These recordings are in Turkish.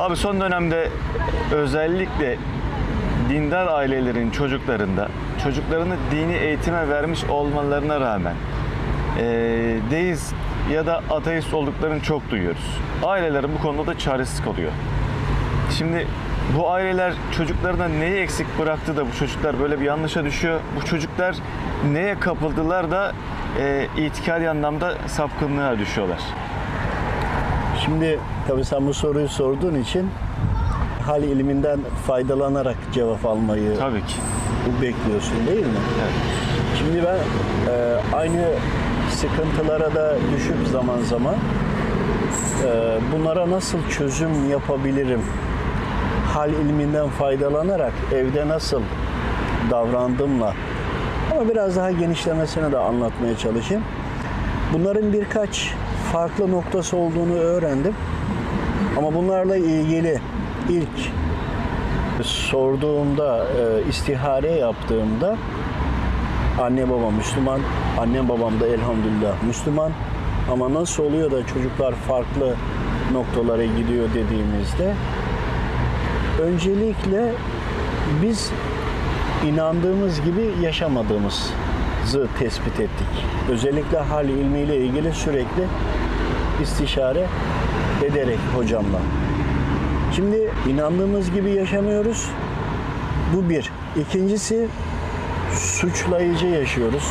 Abi son dönemde özellikle dindar ailelerin çocuklarında çocuklarını dini eğitime vermiş olmalarına rağmen eee deist ya da ateist olduklarını çok duyuyoruz. Ailelerin bu konuda da çaresiz kalıyor. Şimdi bu aileler çocuklarına neyi eksik bıraktı da bu çocuklar böyle bir yanlışa düşüyor? Bu çocuklar neye kapıldılar da e, itikadi anlamda sapkınlığa düşüyorlar? Şimdi tabii sen bu soruyu sorduğun için hal ilminden faydalanarak cevap almayı Tabii ki. bu bekliyorsun değil mi? Evet. Şimdi ben e, aynı sıkıntılara da düşüp zaman zaman e, bunlara nasıl çözüm yapabilirim? Hal ilminden faydalanarak evde nasıl davrandımla ama biraz daha genişlemesini de anlatmaya çalışayım. Bunların birkaç farklı noktası olduğunu öğrendim. Ama bunlarla ilgili ilk sorduğumda, e, istihare yaptığımda anne baba Müslüman, annem babam da elhamdülillah Müslüman. Ama nasıl oluyor da çocuklar farklı noktalara gidiyor dediğimizde öncelikle biz inandığımız gibi yaşamadığımızı tespit ettik. Özellikle hal ilmiyle ilgili sürekli istişare ederek hocamla. Şimdi inandığımız gibi yaşamıyoruz. Bu bir. İkincisi suçlayıcı yaşıyoruz.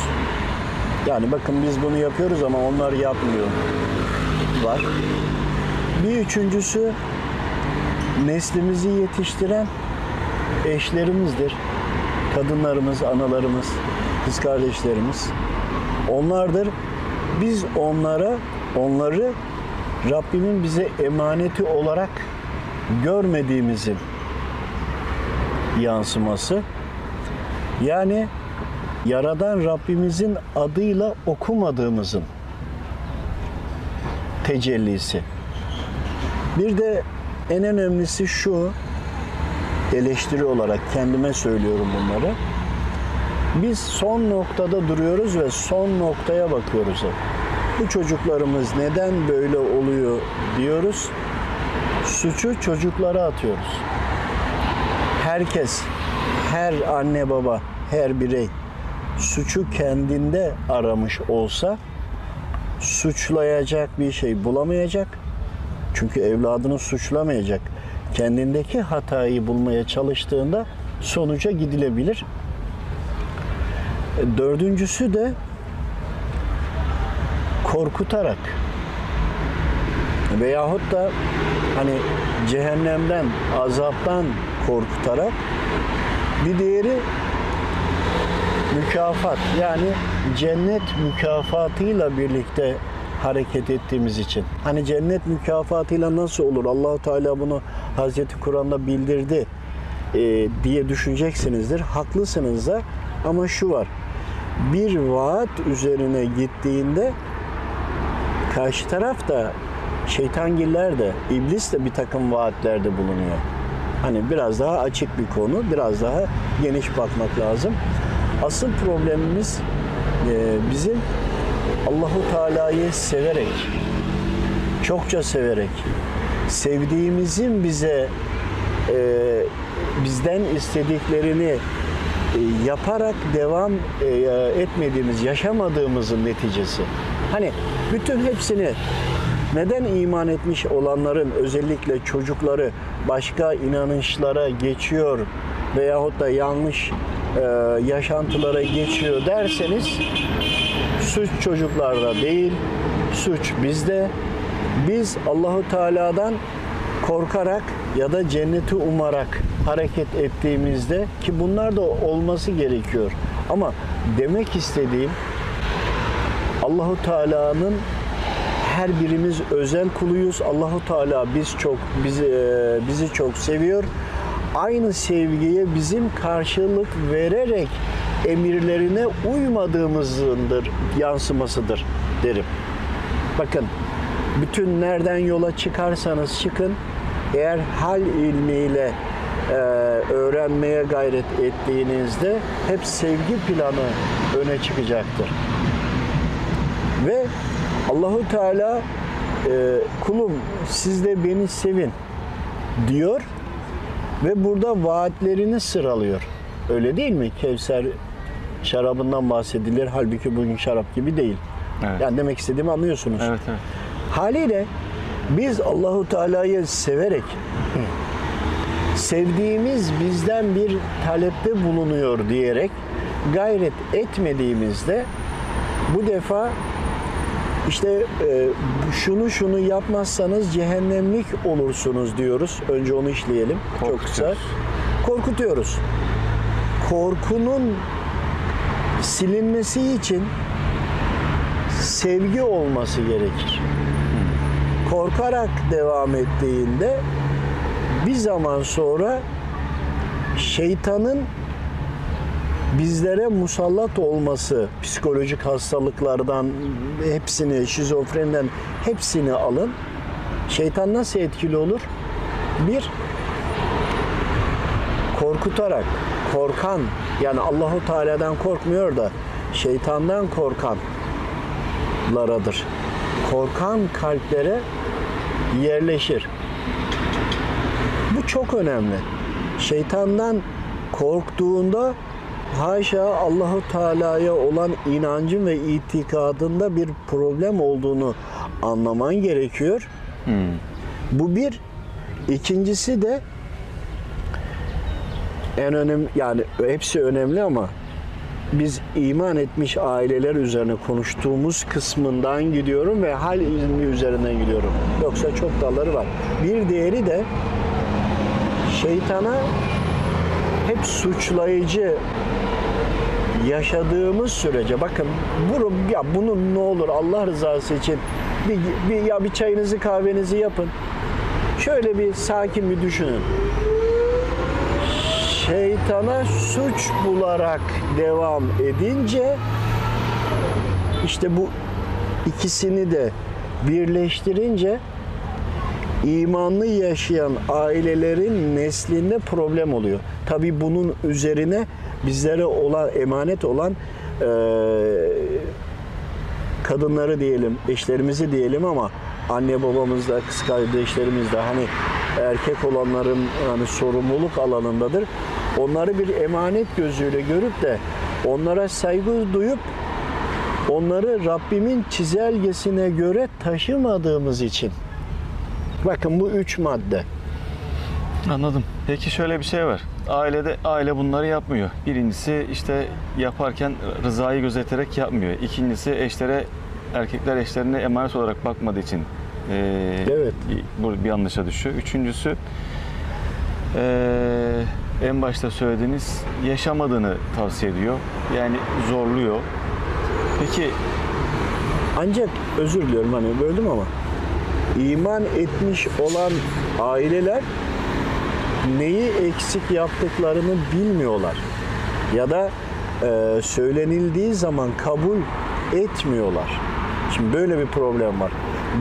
Yani bakın biz bunu yapıyoruz ama onlar yapmıyor. Var. Bir üçüncüsü neslimizi yetiştiren eşlerimizdir. Kadınlarımız, analarımız, kız kardeşlerimiz. Onlardır. Biz onlara, onları Rabbimin bize emaneti olarak görmediğimizin yansıması. Yani Yaradan Rabbimizin adıyla okumadığımızın tecellisi. Bir de en önemlisi şu, eleştiri olarak kendime söylüyorum bunları. Biz son noktada duruyoruz ve son noktaya bakıyoruz. Bu çocuklarımız neden böyle oluyor diyoruz. Suçu çocuklara atıyoruz. Herkes, her anne baba, her birey suçu kendinde aramış olsa suçlayacak bir şey bulamayacak. Çünkü evladını suçlamayacak. Kendindeki hatayı bulmaya çalıştığında sonuca gidilebilir. Dördüncüsü de korkutarak veyahut da hani cehennemden, azaptan korkutarak bir diğeri mükafat yani cennet mükafatıyla birlikte hareket ettiğimiz için. Hani cennet mükafatıyla nasıl olur? Allahu Teala bunu Hazreti Kur'an'da bildirdi e, diye düşüneceksinizdir. Haklısınız da ama şu var. Bir vaat üzerine gittiğinde karşı taraf da şeytangiller de iblis de bir takım vaatlerde bulunuyor. Hani biraz daha açık bir konu, biraz daha geniş bakmak lazım. Asıl problemimiz e, bizim Allahu Teala'yı severek, çokça severek, sevdiğimizin bize e, bizden istediklerini e, yaparak devam e, etmediğimiz, yaşamadığımızın neticesi. Hani bütün hepsini neden iman etmiş olanların özellikle çocukları başka inanışlara geçiyor veyahut da yanlış e, yaşantılara geçiyor derseniz suç çocuklarda değil, suç bizde. Biz Allahu Teala'dan korkarak ya da cenneti umarak hareket ettiğimizde ki bunlar da olması gerekiyor. Ama demek istediğim Allahu Teala'nın her birimiz özel kuluyuz. Allahu Teala biz çok bizi e, bizi çok seviyor. Aynı sevgiye bizim karşılık vererek emirlerine uymadığımızındır yansımasıdır derim. Bakın bütün nereden yola çıkarsanız çıkın eğer hal ilmiyle e, öğrenmeye gayret ettiğinizde hep sevgi planı öne çıkacaktır. Ve Allahu Teala e, kulum siz de beni sevin. diyor ve burada vaatlerini sıralıyor. Öyle değil mi? Kevser şarabından bahsedilir. Halbuki bugün şarap gibi değil. Evet. Yani demek istediğimi anlıyorsunuz. Evet evet. Haliyle biz Allahu Teala'yı severek sevdiğimiz bizden bir talepte bulunuyor diyerek gayret etmediğimizde bu defa işte e, şunu şunu yapmazsanız cehennemlik olursunuz diyoruz. Önce onu işleyelim. Çok kısa. Korkutuyoruz. Korkutuyoruz. Korkunun silinmesi için sevgi olması gerekir. Korkarak devam ettiğinde bir zaman sonra şeytanın bizlere musallat olması, psikolojik hastalıklardan hepsini, şizofreniden hepsini alın. Şeytan nasıl etkili olur? Bir, korkutarak, korkan, yani Allahu Teala'dan korkmuyor da şeytandan korkanlaradır. Korkan kalplere yerleşir. Bu çok önemli. Şeytandan korktuğunda haşa Allahu Teala'ya olan inancın ve itikadında bir problem olduğunu anlaman gerekiyor. Bu bir. İkincisi de en önemli yani hepsi önemli ama biz iman etmiş aileler üzerine konuştuğumuz kısmından gidiyorum ve hal ilmi üzerinden gidiyorum. Yoksa çok dalları var. Bir diğeri de şeytana hep suçlayıcı yaşadığımız sürece bakın bu ya bunun ne olur Allah rızası için bir, bir ya bir çayınızı kahvenizi yapın. Şöyle bir sakin bir düşünün. Şeytana suç bularak devam edince işte bu ikisini de birleştirince imanlı yaşayan ailelerin neslinde problem oluyor. Tabii bunun üzerine bizlere olan emanet olan eee, kadınları diyelim, eşlerimizi diyelim ama anne babamız da, kız kardeşlerimiz de hani erkek olanların hani sorumluluk alanındadır. Onları bir emanet gözüyle görüp de onlara saygı duyup onları Rabbimin çizelgesine göre taşımadığımız için. Bakın bu üç madde. Anladım. Peki şöyle bir şey var. Ailede aile bunları yapmıyor. Birincisi işte yaparken rızayı gözeterek yapmıyor. İkincisi eşlere erkekler eşlerine emanet olarak bakmadığı için eee, Evet. bu bir yanlışa düşüyor. Üçüncüsü eee, en başta söylediğiniz yaşamadığını tavsiye ediyor. Yani zorluyor. Peki Ancak özür diliyorum hani böldüm ama iman etmiş olan aileler neyi eksik yaptıklarını bilmiyorlar. Ya da e, söylenildiği zaman kabul etmiyorlar. Şimdi böyle bir problem var.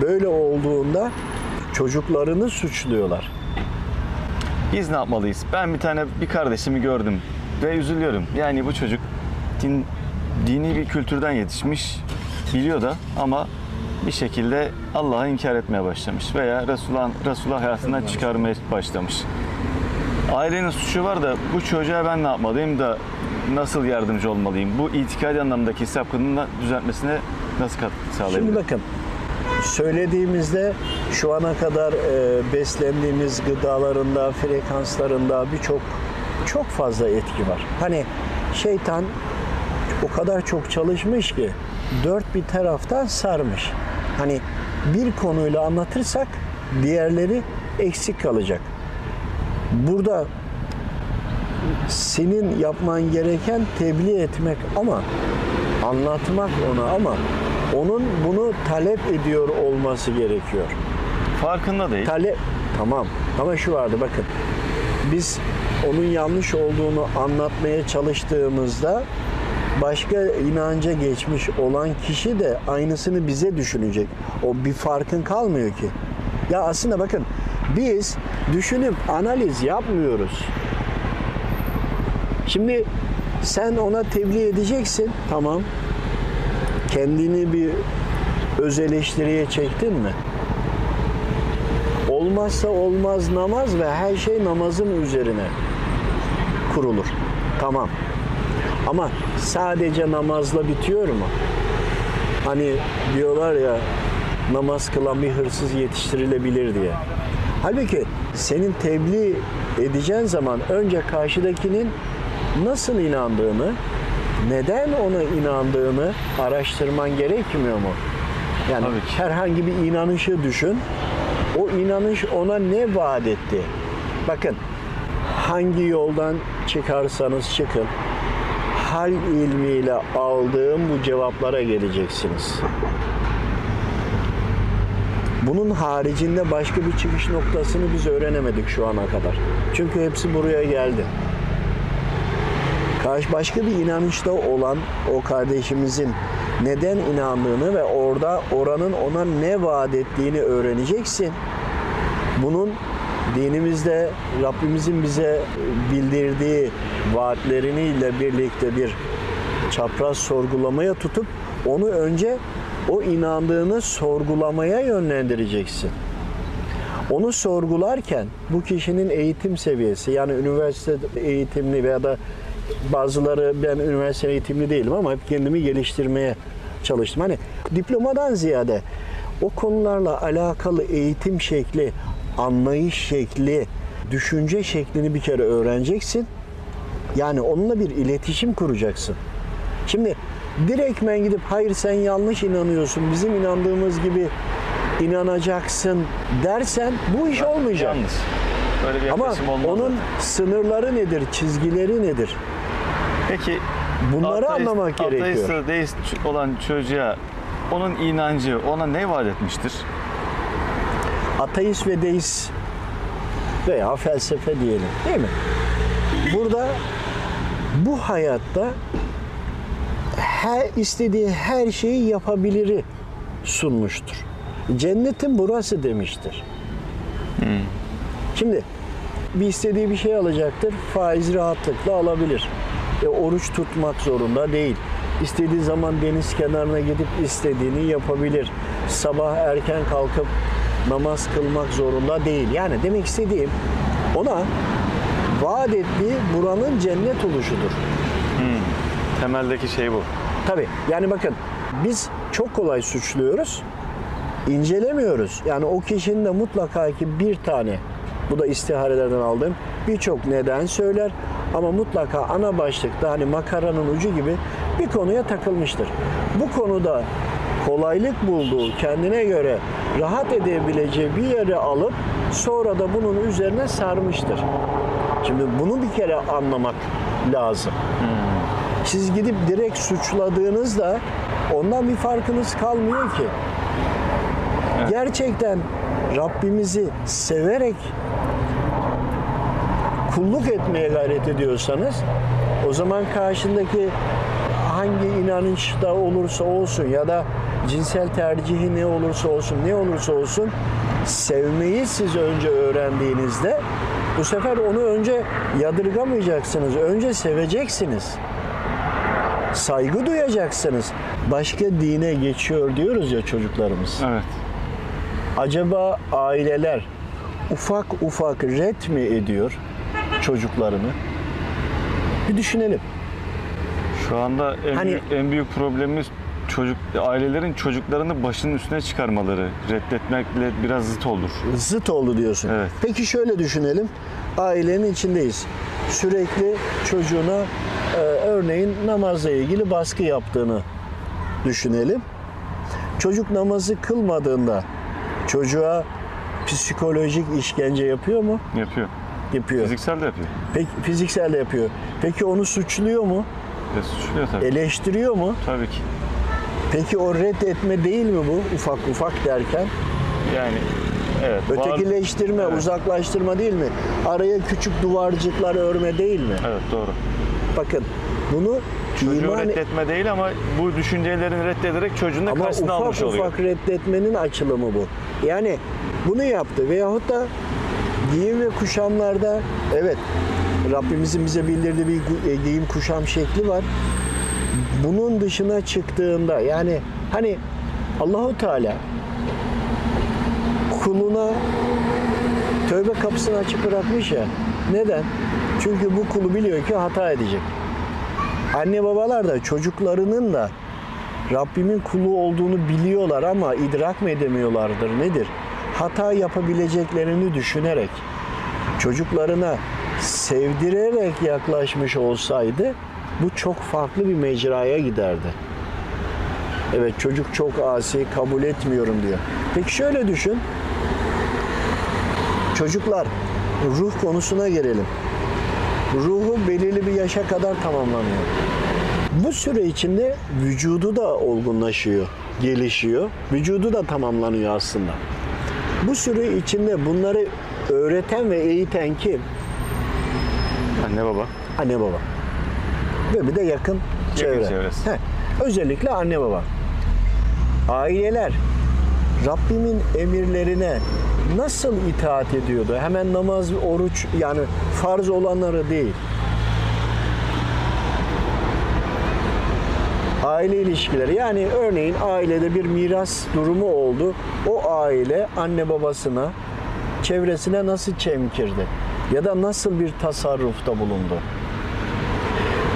Böyle olduğunda çocuklarını suçluyorlar. Biz ne yapmalıyız? Ben bir tane bir kardeşimi gördüm ve üzülüyorum. Yani bu çocuk din, dini bir kültürden yetişmiş, biliyor da ama bir şekilde Allah'ı inkar etmeye başlamış veya Resulullah, Resulullah hayatından çıkarmaya başlamış. Ailenin suçu var da bu çocuğa ben ne yapmalıyım da nasıl yardımcı olmalıyım? Bu itikadi anlamdaki sapkınlığını düzeltmesine nasıl katkı Şimdi sağlayabilirim? bakın söylediğimizde şu ana kadar e, beslendiğimiz gıdalarında, frekanslarında birçok çok fazla etki var. Hani şeytan o kadar çok çalışmış ki dört bir taraftan sarmış. Hani bir konuyla anlatırsak diğerleri eksik kalacak. Burada senin yapman gereken tebliğ etmek ama anlatmak ona ama onun bunu talep ediyor olması gerekiyor. Farkında değil. Talep tamam ama şu vardı bakın. Biz onun yanlış olduğunu anlatmaya çalıştığımızda başka inanca geçmiş olan kişi de aynısını bize düşünecek. O bir farkın kalmıyor ki. Ya aslında bakın biz düşünüp analiz yapmıyoruz. Şimdi sen ona tebliğ edeceksin. Tamam. Kendini bir öz eleştiriye çektin mi? Olma olmazsa olmaz namaz ve her şey namazın üzerine kurulur. Tamam. Ama sadece namazla bitiyor mu? Hani diyorlar ya namaz kılan bir hırsız yetiştirilebilir diye. Halbuki senin tebliğ edeceğin zaman önce karşıdakinin nasıl inandığını, neden ona inandığını araştırman gerekmiyor mu? Yani herhangi bir inanışı düşün. O inanış ona ne vaat etti? Bakın hangi yoldan çıkarsanız çıkın hal ilmiyle aldığım bu cevaplara geleceksiniz. Bunun haricinde başka bir çıkış noktasını biz öğrenemedik şu ana kadar. Çünkü hepsi buraya geldi. Karşı başka bir inanışta olan o kardeşimizin neden inandığını ve orada oranın ona ne vaat ettiğini öğreneceksin. Bunun dinimizde Rabbimizin bize bildirdiği vaatleriyle birlikte bir çapraz sorgulamaya tutup onu önce o inandığını sorgulamaya yönlendireceksin. Onu sorgularken bu kişinin eğitim seviyesi yani üniversite eğitimli veya da bazıları ben üniversite eğitimli değilim ama hep kendimi geliştirmeye çalıştım. Hani diplomadan ziyade o konularla alakalı eğitim şekli, anlayış şekli, düşünce şeklini bir kere öğreneceksin. Yani onunla bir iletişim kuracaksın. Şimdi direktmen gidip hayır sen yanlış inanıyorsun, bizim inandığımız gibi inanacaksın dersen bu iş olmayacak. Yalnız. Böyle bir Ama olmaz. onun sınırları nedir, çizgileri nedir? Peki Bunları ateist- anlamak gerekiyor. Ateist, deist olan çocuğa onun inancı ona ne vaat etmiştir? Ateist ve deist veya felsefe diyelim değil mi? Burada bu hayatta her istediği her şeyi yapabiliri sunmuştur. Cennetin burası demiştir. Şimdi bir istediği bir şey alacaktır. Faiz rahatlıkla alabilir. E, oruç tutmak zorunda değil. İstediği zaman deniz kenarına gidip istediğini yapabilir. Sabah erken kalkıp namaz kılmak zorunda değil. Yani demek istediğim ona vaat ettiği buranın cennet oluşudur. Temeldeki şey bu. Tabii yani bakın biz çok kolay suçluyoruz. incelemiyoruz. Yani o kişinin de mutlaka ki bir tane bu da istiharelerden aldığım birçok neden söyler ama mutlaka ana başlıkta hani makaranın ucu gibi bir konuya takılmıştır. Bu konuda kolaylık bulduğu, kendine göre rahat edebileceği bir yere alıp sonra da bunun üzerine sarmıştır. Şimdi bunu bir kere anlamak lazım. Siz gidip direkt suçladığınızda ondan bir farkınız kalmıyor ki. Gerçekten Rabbimizi severek kulluk etmeye gayret ediyorsanız o zaman karşındaki hangi inanışta olursa olsun ya da cinsel tercihi ne olursa olsun ne olursa olsun sevmeyi siz önce öğrendiğinizde bu sefer onu önce yadırgamayacaksınız. Önce seveceksiniz. Saygı duyacaksınız. Başka dine geçiyor diyoruz ya çocuklarımız. Evet. Acaba aileler ufak ufak ret mi ediyor çocuklarını? Bir düşünelim. Şu anda en, Hani- büyük, en büyük problemimiz çocuk ailelerin çocuklarını başının üstüne çıkarmaları, reddetmekle biraz zıt olur. Zıt oldu diyorsun. Evet. Peki şöyle düşünelim. Ailenin içindeyiz. Sürekli çocuğuna e, örneğin namazla ilgili baskı yaptığını düşünelim. Çocuk namazı kılmadığında çocuğa psikolojik işkence yapıyor mu? Yapıyor. Yapıyor. Fiziksel de yapıyor. Peki fiziksel de yapıyor. Peki onu suçluyor mu? Ve suçluyor tabii. Eleştiriyor mu? Tabii ki. Peki o reddetme değil mi bu ufak ufak derken? Yani evet. var- Ötekileştirme, Evet. uzaklaştırma değil mi? Araya küçük duvarcıklar örme değil mi? Evet doğru. Bakın bunu Çocuğu iman reddetme değil ama bu düşüncelerini reddederek çocuğunu da ama karşısına almış ufak oluyor. ufak reddetmenin açılımı bu. Yani bunu yaptı veyahut da giyim ve kuşamlarda evet Rabbimizin bize bildirdiği bir e, giyim kuşam şekli var. Bunun dışına çıktığında yani hani Allahu Teala kuluna Tövbe kapısını açık bırakmış ya. Neden? Çünkü bu kulu biliyor ki hata edecek. Anne babalar da çocuklarının da Rabbimin kulu olduğunu biliyorlar ama idrak mı edemiyorlardır nedir? Hata yapabileceklerini düşünerek çocuklarına sevdirerek yaklaşmış olsaydı bu çok farklı bir mecraya giderdi. Evet çocuk çok asi kabul etmiyorum diyor. Peki şöyle düşün. Çocuklar ruh konusuna gelelim. Ruhu belirli bir yaşa kadar tamamlanıyor. Bu süre içinde vücudu da olgunlaşıyor, gelişiyor. Vücudu da tamamlanıyor aslında. Bu süre içinde bunları öğreten ve eğiten kim? Anne baba. Anne baba. Ve bir de yakın çevre. çevresi. Heh, özellikle anne baba. Aileler Rabbimin emirlerine nasıl itaat ediyordu? Hemen namaz, oruç yani farz olanları değil. Aile ilişkileri yani örneğin ailede bir miras durumu oldu. O aile anne babasına, çevresine nasıl çemkirdi? Ya da nasıl bir tasarrufta bulundu?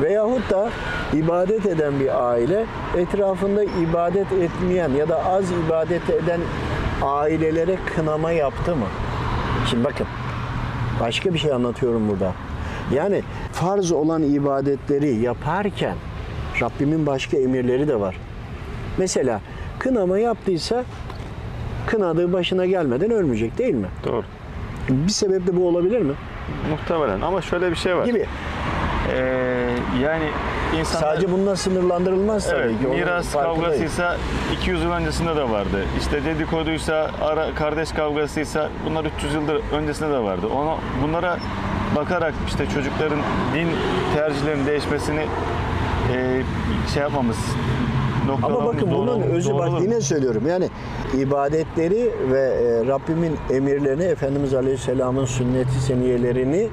Veyahut da ibadet eden bir aile etrafında ibadet etmeyen ya da az ibadet eden ailelere kınama yaptı mı? Şimdi bakın başka bir şey anlatıyorum burada. Yani farz olan ibadetleri yaparken Rabbimin başka emirleri de var. Mesela kınama yaptıysa kınadığı başına gelmeden ölmeyecek değil mi? Doğru. Bir sebep de bu olabilir mi? Muhtemelen ama şöyle bir şey var. Gibi. Ee, yani insanlar... Sadece bununla sınırlandırılmaz tabii Evet, ki. Onun miras kavgasıysa 200 yıl öncesinde de vardı. İşte dedikoduysa, ara, kardeş kavgasıysa bunlar 300 yıldır öncesinde de vardı. Ona, bunlara bakarak işte çocukların din tercihlerinin değişmesini e, şey yapmamız Ama bakın doğru- bunun özü doğru bak yine söylüyorum. Yani ibadetleri ve e, Rabbimin emirlerini, Efendimiz Aleyhisselam'ın sünneti seniyelerini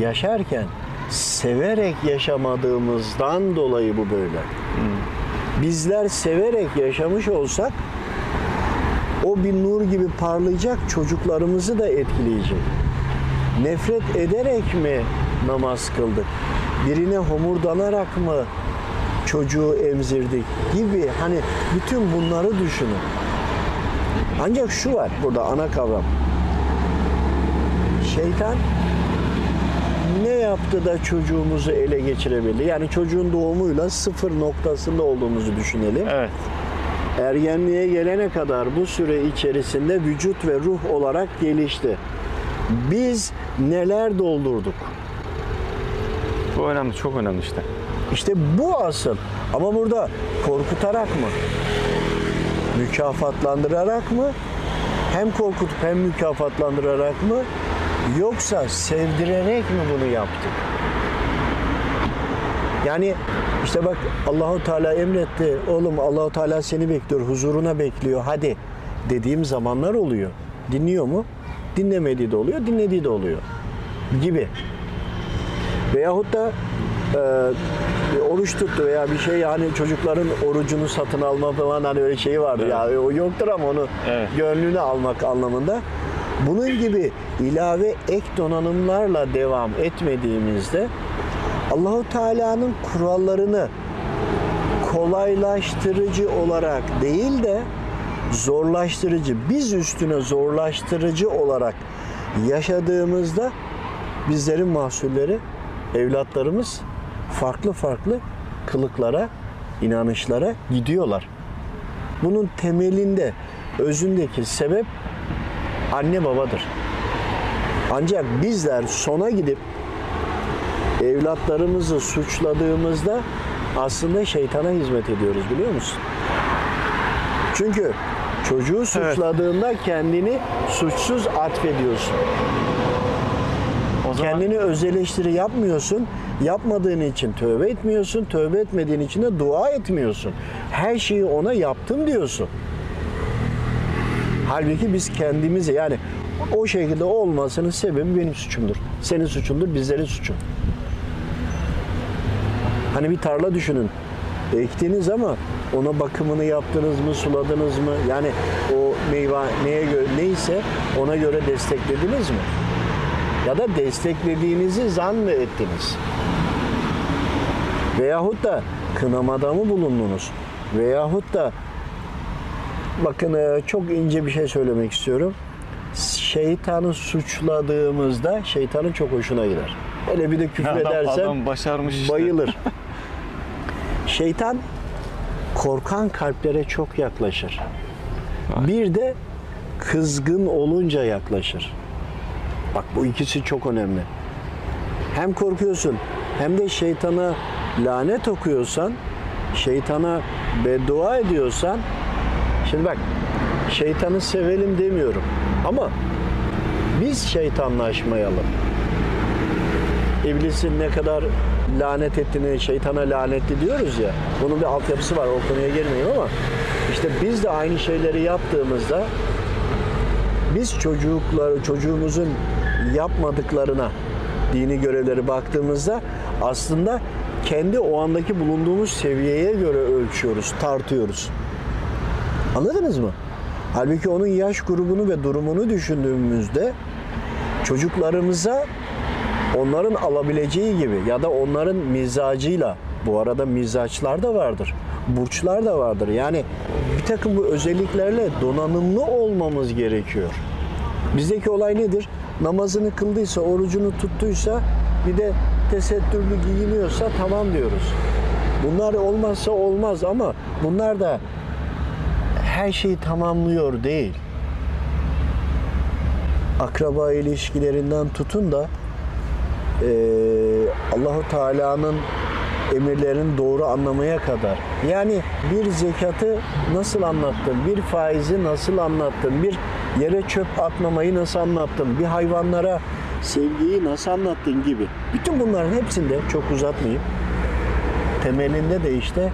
yaşarken severek yaşamadığımızdan dolayı bu böyle. Bizler severek yaşamış olsak o bir nur gibi parlayacak, çocuklarımızı da etkileyecek. Nefret ederek mi namaz kıldık? Birine homurdanarak mı çocuğu emzirdik gibi hani bütün bunları düşünün. Ancak şu var burada ana kavram. Şeytan ne yaptı da çocuğumuzu ele geçirebildi? Yani çocuğun doğumuyla sıfır noktasında olduğumuzu düşünelim. Evet. Ergenliğe gelene kadar bu süre içerisinde vücut ve ruh olarak gelişti. Biz neler doldurduk? Bu önemli, çok önemli işte. İşte bu asıl. Ama burada korkutarak mı? Mükafatlandırarak mı? Hem korkutup hem mükafatlandırarak mı? Yoksa sevdirerek mi bunu yaptık? Yani işte bak Allahu Teala emretti. Oğlum Allahu Teala seni bekliyor, huzuruna bekliyor. Hadi dediğim zamanlar oluyor. Dinliyor mu? Dinlemediği de oluyor, dinlediği de oluyor. Gibi. Veyahut da e, oruç tuttu veya bir şey yani çocukların orucunu satın alma falan hani öyle şey vardı ya o yoktur ama onu Evet. gönlünü almak anlamında. Bunun gibi ilave ek donanımlarla devam etmediğimizde Allahu Teala'nın kurallarını kolaylaştırıcı olarak değil de zorlaştırıcı, biz üstüne zorlaştırıcı olarak yaşadığımızda bizlerin mahsulleri, evlatlarımız farklı farklı kılıklara, inanışlara gidiyorlar. Bunun temelinde, özündeki sebep anne babadır. Ancak bizler sona gidip evlatlarımızı suçladığımızda aslında şeytana hizmet ediyoruz biliyor musun? Çünkü çocuğu suçladığında kendini suçsuz atfediyorsun. O zaman Kendini öz eleştiri yapmıyorsun. Yapmadığın için tövbe etmiyorsun. Tövbe etmediğin için de dua etmiyorsun. Her şeyi ona yaptım diyorsun. Halbuki biz kendimize yani o şekilde olmasının sebebi benim suçumdur. Senin suçundur, bizlerin suçu. Hani bir tarla düşünün. Ektiniz ama ona bakımını yaptınız mı, suladınız mı? Yani o meyve neye göre neyse ona göre desteklediniz mi? Ya da desteklediğinizi zan mı ettiniz? Veyahut da kınamada mı bulundunuz? Veyahut da bakın e, çok ince bir şey söylemek istiyorum. Şeytanı suçladığımızda şeytanın çok hoşuna gider. Hele bir de küfredersen Adam başarmış işte. bayılır. Şeytan korkan kalplere çok yaklaşır. Bir de kızgın olunca yaklaşır. Bak bu ikisi çok önemli. Hem korkuyorsun hem de şeytana lanet okuyorsan, şeytana beddua ediyorsan şimdi bak şeytanı sevelim demiyorum ama biz şeytanlaşmayalım. İblisin ne kadar lanet ettiğini, şeytana lanetli diyoruz ya. Bunun bir altyapısı var. O konuya girmeyeyim ama işte biz de aynı şeyleri yaptığımızda biz çocuklar çocuğumuzun yapmadıklarına dini görevleri baktığımızda aslında kendi o andaki bulunduğumuz seviyeye göre ölçüyoruz, tartıyoruz. Anladınız mı? Halbuki onun yaş grubunu ve durumunu düşündüğümüzde çocuklarımıza onların alabileceği gibi ya da onların mizacıyla bu arada mizaçlar da vardır. Burçlar da vardır. Yani bir takım bu özelliklerle donanımlı olmamız gerekiyor. Bizdeki olay nedir? Namazını kıldıysa, orucunu tuttuysa bir de tesettürlü giyiniyorsa tamam diyoruz. Bunlar olmazsa olmaz ama bunlar da her şeyi tamamlıyor değil akraba ilişkilerinden tutun da eee Allahu Teala'nın emirlerini doğru anlamaya kadar. Yani bir zekatı nasıl anlattın, bir faizi nasıl anlattın, bir yere çöp atmamayı nasıl anlattın, bir hayvanlara sevgiyi nasıl anlattın gibi. Bütün bunların hepsinde çok uzatmayayım. Temelinde de işte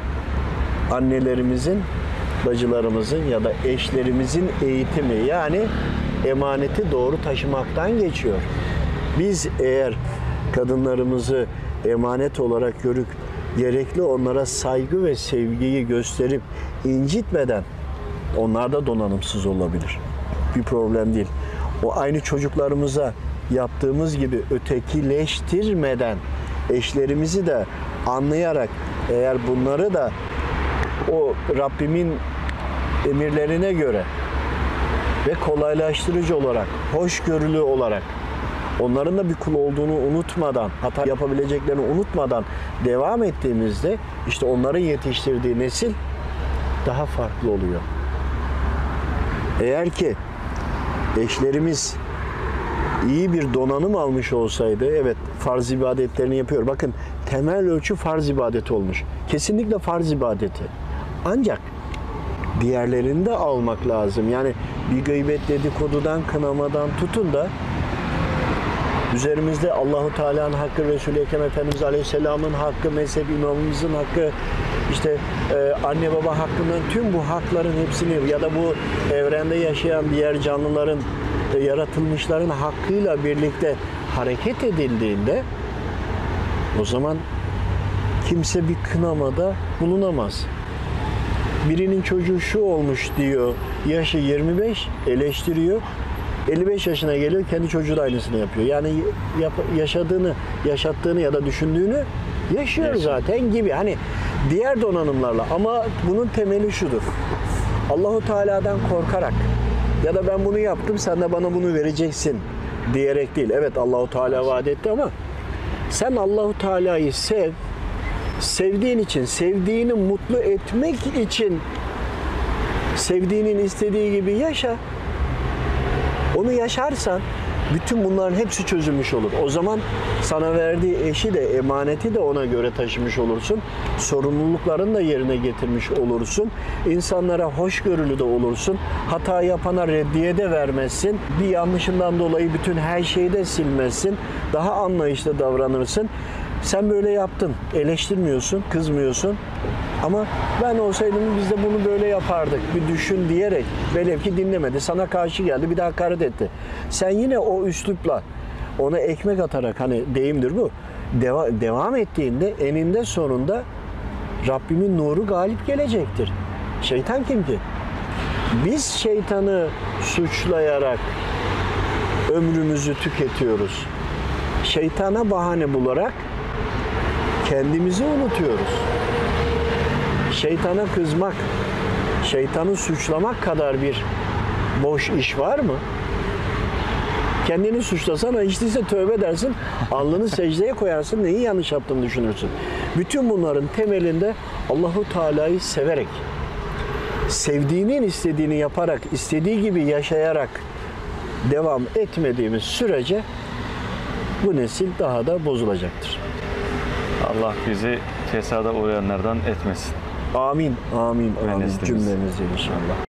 annelerimizin, bacılarımızın ya da eşlerimizin eğitimi yani emaneti doğru taşımaktan geçiyor. Biz eğer kadınlarımızı emanet olarak görüp gerekli onlara saygı ve sevgiyi gösterip incitmeden onlar da donanımsız olabilir. Bir problem değil. O aynı çocuklarımıza yaptığımız gibi ötekileştirmeden eşlerimizi de anlayarak eğer bunları da o Rabbimin emirlerine göre ve kolaylaştırıcı olarak, hoşgörülü olarak onların da bir kul olduğunu unutmadan, hata yapabileceklerini unutmadan devam ettiğimizde işte onların yetiştirdiği nesil daha farklı oluyor. Eğer ki eşlerimiz iyi bir donanım almış olsaydı evet farz ibadetlerini yapıyor. Bakın temel ölçü farz ibadeti olmuş. Kesinlikle farz ibadeti. Ancak diğerlerini de almak lazım. Yani bir gıybet dedikodudan, kınamadan tutun da üzerimizde Allahu Teala'nın hakkı, Resul-i Ekrem Efendimiz Aleyhisselam'ın hakkı, mezhep imamımızın hakkı, işte e, anne baba hakkından tüm bu hakların hepsini ya da bu evrende yaşayan diğer canlıların, e, yaratılmışların hakkıyla birlikte hareket edildiğinde o zaman kimse bir kınamada bulunamaz birinin çocuğu şu olmuş diyor. Yaşı 25 eleştiriyor. 55 yaşına geliyor kendi çocuğu da aynısını yapıyor. Yani yap- yaşadığını, yaşattığını ya da düşündüğünü yaşıyor zaten gibi. Hani diğer donanımlarla ama bunun temeli şudur. Allahu Teala'dan korkarak ya da ben bunu yaptım sen de bana bunu vereceksin diyerek değil. Evet Allahu Teala vaat etti ama sen Allahu Teala'yı sev, sevdiğin için, sevdiğini mutlu etmek için sevdiğinin istediği gibi yaşa. Onu yaşarsan bütün bunların hepsi çözülmüş olur. O zaman sana verdiği eşi de emaneti de ona göre taşımış olursun. Sorumluluklarını da yerine getirmiş olursun. İnsanlara hoşgörülü de olursun. Hata yapana reddiye de vermezsin. Bir yanlışından dolayı bütün her şeyi de silmezsin. Daha anlayışlı davranırsın. Sen böyle yaptın. Eleştirmiyorsun, kızmıyorsun. Ama ben olsaydım biz de bunu böyle yapardık. Bir düşün diyerek velev ki dinlemedi. Sana karşı geldi bir daha hakaret etti. Sen yine o üslupla ona ekmek atarak hani deyimdir bu. Deva- devam ettiğinde eninde sonunda Rabbimin nuru galip gelecektir. Şeytan kim ki? Biz şeytanı suçlayarak ömrümüzü tüketiyoruz. Şeytana bahane bularak kendimizi unutuyoruz. Şeytana kızmak, şeytanı suçlamak kadar bir boş iş var mı? Kendini suçlasan hiç değilse tövbe dersin, alnını secdeye koyarsın, neyi yanlış yaptığını düşünürsün. Bütün bunların temelinde Allahu Teala'yı severek, sevdiğinin istediğini yaparak, istediği gibi yaşayarak devam etmediğimiz sürece bu nesil daha da bozulacaktır. Allah bizi fesada uğrayanlardan etmesin. Amin, amin, amin cümlemizce inşallah.